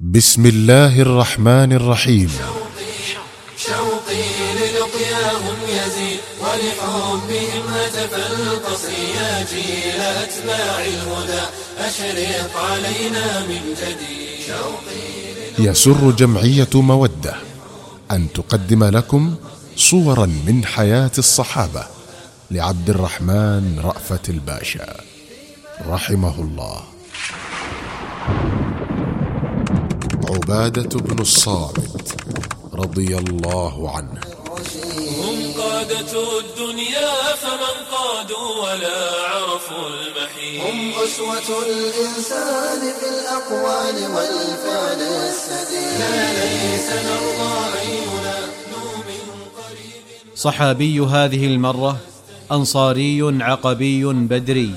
بسم الله الرحمن الرحيم. شوقي للقياهم يزيد ولحبهم هتف القصر يا جيل أتباع الهدى أشرق علينا من جديد شوقي يسر جمعية مودة أن تقدم لكم صورا من حياة الصحابة لعبد الرحمن رأفت الباشا. رحمه الله. عبادة بن الصامت رضي الله عنه. هم قادة الدنيا فمن قادوا ولا عرفوا المحيط. هم أسوة الإنسان في الأقوال والفعل السديد. لا ليس نرضى قريب. صحابي هذه المرة أنصاري عقبي بدري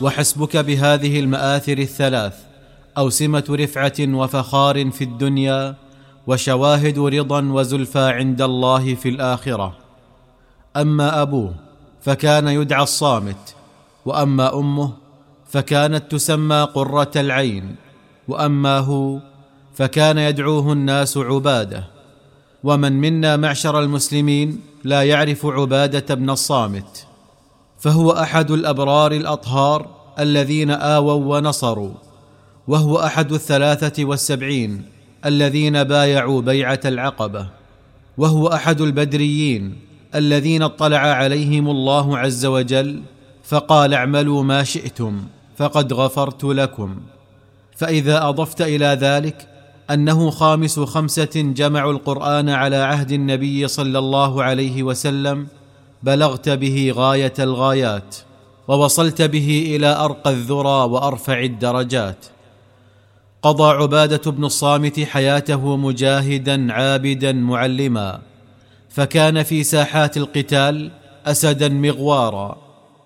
وحسبك بهذه المآثر الثلاث اوسمه رفعة وفخار في الدنيا وشواهد رضا وزلفى عند الله في الآخرة. أما أبوه فكان يدعى الصامت وأما أمه فكانت تسمى قرة العين وأما هو فكان يدعوه الناس عبادة. ومن منا معشر المسلمين لا يعرف عبادة بن الصامت فهو أحد الأبرار الأطهار الذين آووا ونصروا. وهو أحد الثلاثة والسبعين الذين بايعوا بيعة العقبة وهو أحد البدريين الذين اطلع عليهم الله عز وجل فقال اعملوا ما شئتم فقد غفرت لكم. فإذا أضفت إلى ذلك أنه خامس خمسة جمعوا القرآن على عهد النبي صلى الله عليه وسلم بلغت به غاية الغايات ووصلت به إلى أرقى الذرى وأرفع الدرجات. قضى عبادة بن الصامت حياته مجاهدا عابدا معلما. فكان في ساحات القتال اسدا مغوارا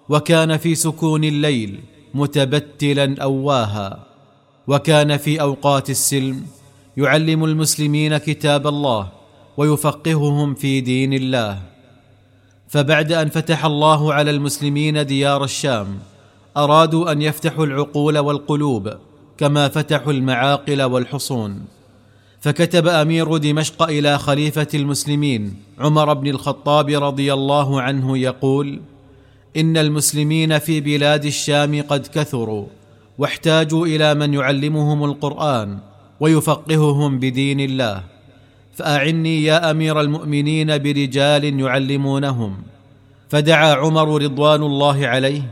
وكان في سكون الليل متبتلا أواها. وكان في أوقات السلم يعلم المسلمين كتاب الله ويفقههم في دين الله. فبعد أن فتح الله على المسلمين ديار الشام أرادوا أن يفتحوا العقول والقلوب. كما فتحوا المعاقل والحصون. فكتب أمير دمشق إلى خليفة المسلمين عمر بن الخطاب رضي الله عنه يقول إن المسلمين في بلاد الشام قد كثروا واحتاجوا إلى من يعلمهم القرآن ويفقههم بدين الله. فأعني يا أمير المؤمنين برجال يعلمونهم. فدعا عمر رضوان الله عليه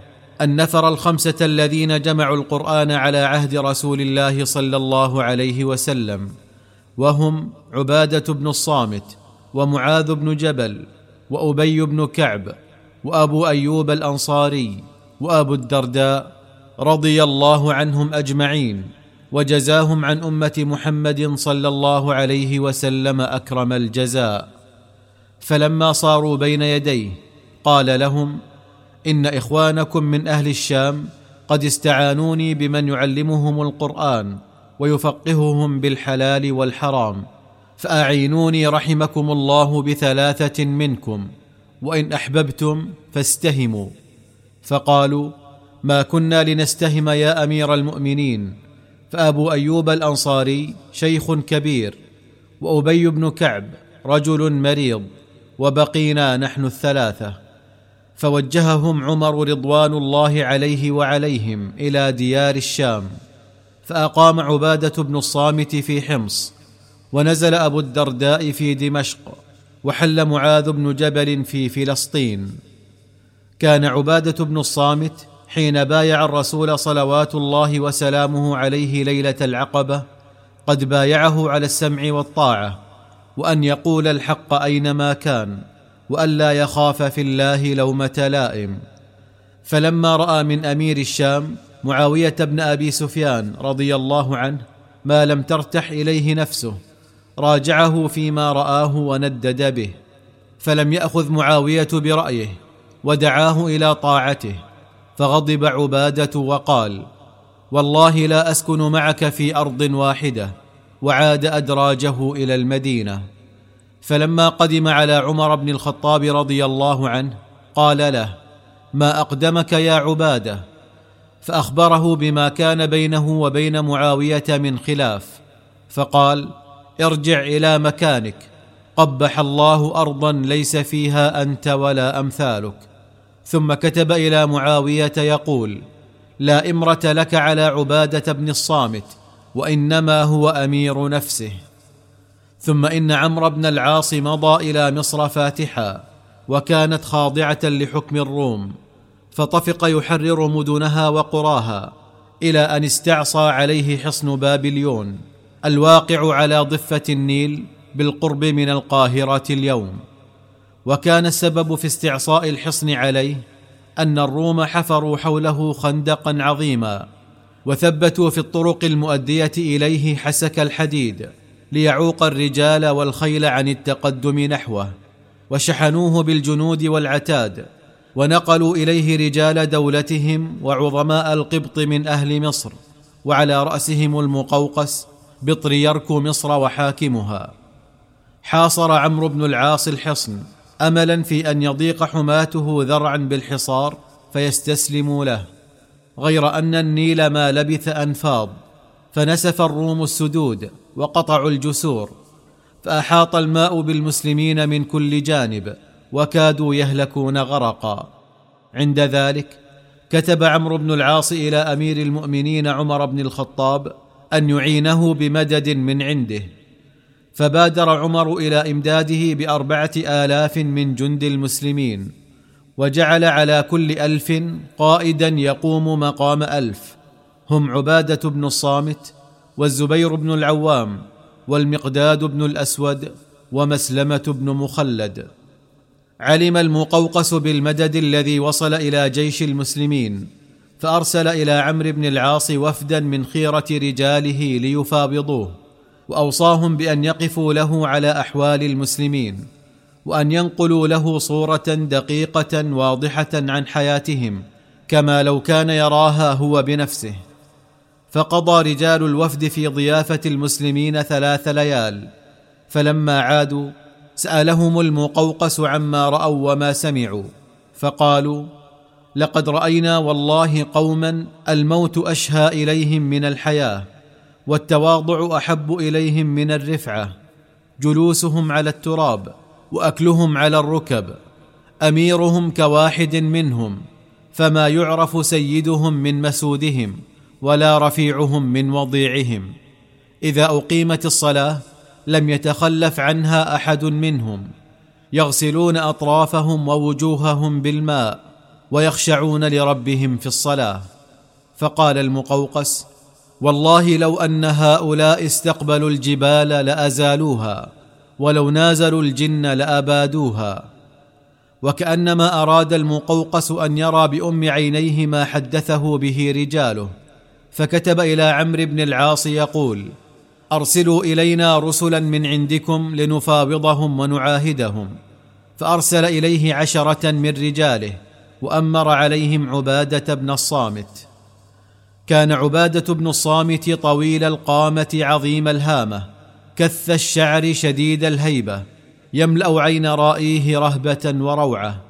النفر الخمسة الذين جمعوا القرآن على عهد رسول الله صلى الله عليه وسلم وهم عبادة بن الصامت ومعاذ بن جبل وأبي بن كعب وأبو أيوب الأنصاري وأبو الدرداء رضي الله عنهم أجمعين وجزاهم عن أمة محمد صلى الله عليه وسلم أكرم الجزاء. فلما صاروا بين يديه قال لهم إن إخوانكم من أهل الشام قد استعانوني بمن يعلمهم القرآن ويفقههم بالحلال والحرام فأعينوني رحمكم الله بثلاثة منكم وإن أحببتم فاستهموا. فقالوا ما كنا لنستهم يا أمير المؤمنين فأبو أيوب الأنصاري شيخ كبير وأبي بن كعب رجل مريض وبقينا نحن الثلاثة. فوجههم عمر رضوان الله عليه وعليهم إلى ديار الشام فأقام عبادة بن الصامت في حمص ونزل أبو الدرداء في دمشق وحل معاذ بن جبل في فلسطين. كان عبادة بن الصامت حين بايع الرسول صلوات الله وسلامه عليه ليلة العقبة قد بايعه على السمع والطاعة وأن يقول الحق أينما كان. وألا يخاف في الله لومه لائم فلما رأى من أمير الشام معاوية بن أبي سفيان رضي الله عنه ما لم ترتح إليه نفسه راجعه فيما رآه وندد به فلم يأخذ معاوية برأيه ودعاه إلى طاعته فغضب عبادة وقال والله لا أسكن معك في أرض واحدة وعاد أدراجه إلى المدينة. فلما قدم على عمر بن الخطاب رضي الله عنه قال له ما أقدمك يا عبادة؟ فأخبره بما كان بينه وبين معاوية من خلاف فقال ارجع إلى مكانك قبح الله أرضا ليس فيها أنت ولا أمثالك. ثم كتب إلى معاوية يقول لا إمرة لك على عبادة بن الصامت وإنما هو أمير نفسه. ثم إن عمرو بن العاص مضى إلى مصر فاتحا وكانت خاضعة لحكم الروم فطفق يحرر مدنها وقراها إلى أن استعصى عليه حصن بابليون الواقع على ضفة النيل بالقرب من القاهرة اليوم. وكان السبب في استعصاء الحصن عليه أن الروم حفروا حوله خندقا عظيما وثبتوا في الطرق المؤدية إليه حسك الحديد. ليعوق الرجال والخيل عن التقدم نحوه وشحنوه بالجنود والعتاد ونقلوا إليه رجال دولتهم وعظماء القبط من أهل مصر وعلى رأسهم المقوقس بطريرك مصر وحاكمها. حاصر عمرو بن العاص الحصن املا في أن يضيق حماته ذرعا بالحصار فيستسلموا له غير أن النيل ما لبث ان فاض فنسف الروم السدود وقطعوا الجسور فأحاط الماء بالمسلمين من كل جانب وكادوا يهلكون غرقا. عند ذلك كتب عمرو بن العاص إلى أمير المؤمنين عمر بن الخطاب أن يعينه بمدد من عنده فبادر عمر إلى إمداده بأربعة آلاف من جند المسلمين وجعل على كل ألف قائدا يقوم مقام ألف. هم عبادة بن الصامت والزبير بن العوام والمقداد بن الأسود ومسلمة بن مخلد. علم المقوقس بالمدد الذي وصل إلى جيش المسلمين فأرسل إلى عمرو بن العاص وفدا من خيرة رجاله ليفاوضوه وأوصاهم بأن يقفوا له على أحوال المسلمين وأن ينقلوا له صورة دقيقة واضحة عن حياتهم كما لو كان يراها هو بنفسه. فقضى رجال الوفد في ضيافة المسلمين ثلاث ليال فلما عادوا سألهم المقوقس عما رأوا وما سمعوا فقالوا لقد رأينا والله قوما الموت أشهى إليهم من الحياة والتواضع أحب إليهم من الرفعة جلوسهم على التراب وأكلهم على الركب أميرهم كواحد منهم فما يعرف سيدهم من مسودهم ولا رفيعهم من وضيعهم. إذا أقيمت الصلاة لم يتخلف عنها أحد منهم. يغسلون أطرافهم ووجوههم بالماء ويخشعون لربهم في الصلاة. فقال المقوقس والله لو أن هؤلاء استقبلوا الجبال لأزالوها ولو نازلوا الجن لأبادوها. وكأنما أراد المقوقس أن يرى بأم عينيه ما حدثه به رجاله. فكتب إلى عمرو بن العاص يقول أرسلوا إلينا رسلا من عندكم لنفاوضهم ونعاهدهم. فأرسل إليه عشرة من رجاله وأمر عليهم عبادة بن الصامت. كان عبادة بن الصامت طويل القامة عظيم الهامة كث الشعر شديد الهيبة يملأ عين رائيه رهبة وروعة.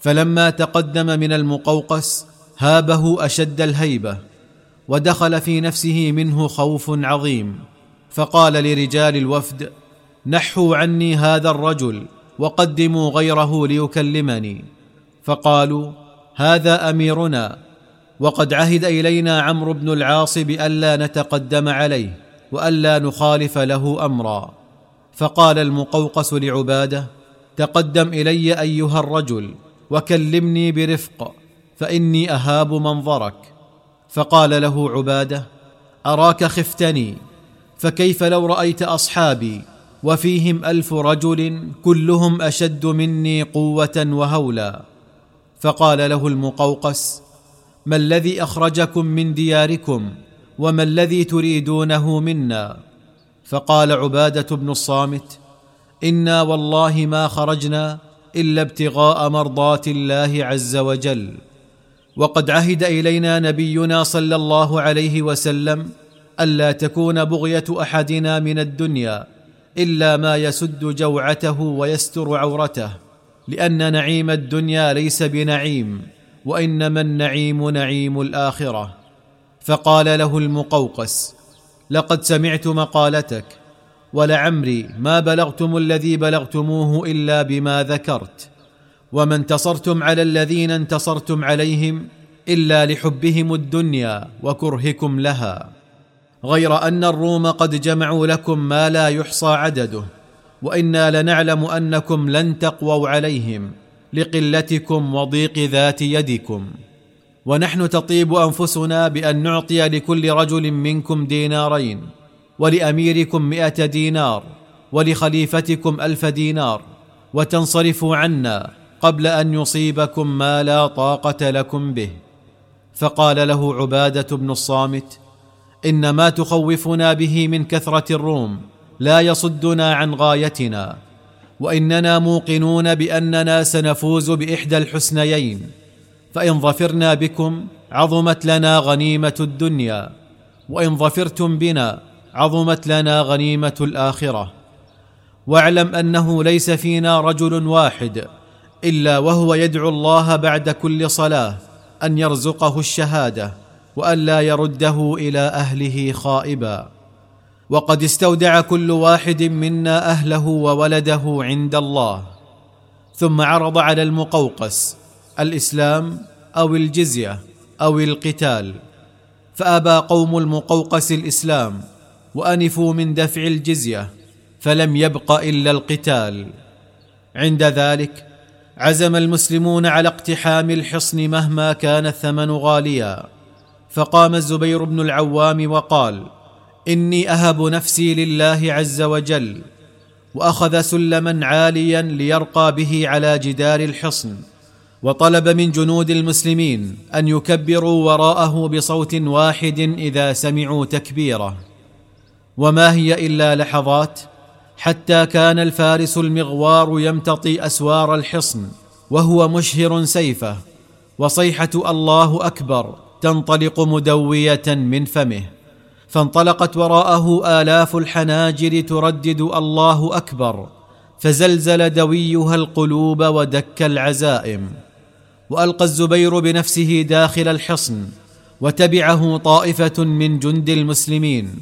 فلما تقدم من المقوقس هابه أشد الهيبة. ودخل في نفسه منه خوف عظيم. فقال لرجال الوفد نحوا عني هذا الرجل وقدموا غيره ليكلمني. فقالوا هذا أميرنا وقد عهد إلينا عمرو بن العاص بالا نتقدم عليه وألا نخالف له أمرا. فقال المقوقس لعبادة تقدم إلي أيها الرجل وكلمني برفق فإني أهاب منظرك. فقال له عبادة أراك خفتني فكيف لو رأيت أصحابي؟ وفيهم ألف رجل كلهم أشد مني قوة وهولا. فقال له المقوقس ما الذي أخرجكم من دياركم؟ وما الذي تريدونه منا؟ فقال عبادة بن الصامت إنا والله ما خرجنا إلا ابتغاء مرضات الله عز وجل. وقد عهد إلينا نبينا صلى الله عليه وسلم الا تكون بغية أحدنا من الدنيا إلا ما يسد جوعته ويستر عورته لأن نعيم الدنيا ليس بنعيم وإنما النعيم نعيم الآخرة. فقال له المقوقس لقد سمعت مقالتك ولعمري ما بلغتم الذي بلغتموه إلا بما ذكرت. وما انتصرتم على الذين انتصرتم عليهم إلا لحبهم الدنيا وكرهكم لها. غير أن الروم قد جمعوا لكم ما لا يحصى عدده وإنا لنعلم أنكم لن تقووا عليهم لقلتكم وضيق ذات يدكم. ونحن تطيب أنفسنا بأن نعطي لكل رجل منكم دينارين ولأميركم مائه دينار ولخليفتكم ألف دينار وتنصرفوا عنا قبل أن يصيبكم ما لا طاقة لكم به. فقال له عبادة بن الصامت إن ما تخوفنا به من كثرة الروم لا يصدنا عن غايتنا وإننا موقنون بأننا سنفوز بإحدى الحسنيين فإن ظفرنا بكم عظمت لنا غنيمة الدنيا وإن ظفرتم بنا عظمت لنا غنيمة الآخرة. واعلم أنه ليس فينا رجل واحد إلا وهو يدعو الله بعد كل صلاة أن يرزقه الشهادة وأن لا يرده إلى أهله خائبا. وقد استودع كل واحد منا أهله وولده عند الله ثم عرض على المقوقس الإسلام أو الجزية أو القتال. فأبى قوم المقوقس الإسلام وأنفوا من دفع الجزية فلم يبق إلا القتال. عند ذلك عزم المسلمون على اقتحام الحصن مهما كان الثمن غاليا. فقام الزبير بن العوام وقال إني أهب نفسي لله عز وجل وأخذ سلما عاليا ليرقى به على جدار الحصن وطلب من جنود المسلمين أن يكبروا وراءه بصوت واحد إذا سمعوا تكبيره. وما هي إلا لحظات حتى كان الفارس المغوار يمتطي أسوار الحصن وهو مشهر سيفه وصيحة الله أكبر تنطلق مدوية من فمه. فانطلقت وراءه آلاف الحناجر تردد الله أكبر فزلزل دويها القلوب ودك العزائم. وألقى الزبير بنفسه داخل الحصن وتبعه طائفة من جند المسلمين.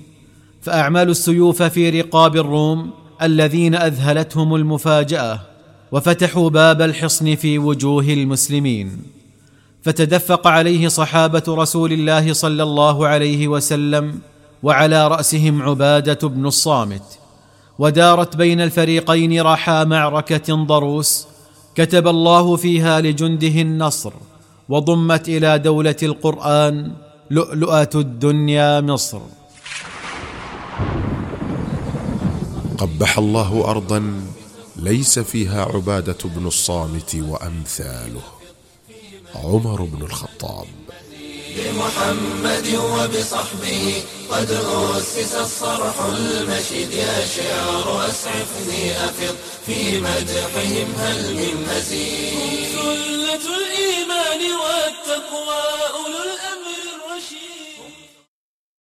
فاعملوا السيوف في رقاب الروم الذين أذهلتهم المفاجأة وفتحوا باب الحصن في وجوه المسلمين. فتدفق عليه صحابة رسول الله صلى الله عليه وسلم وعلى رأسهم عبادة بن الصامت. ودارت بين الفريقين رحى معركة ضروس كتب الله فيها لجنده النصر وضمت إلى دولة القرآن لؤلؤة الدنيا مصر. قبح الله ارضا ليس فيها عبادة بن الصامت وأمثاله. عمر بن الخطاب. بمحمد وبصحبه قد أسس الصرح المشيد. يا شعر أسعفني أفض في مدحهم هل من مزيد. سلة الإيمان والتقوى أولو الأمر.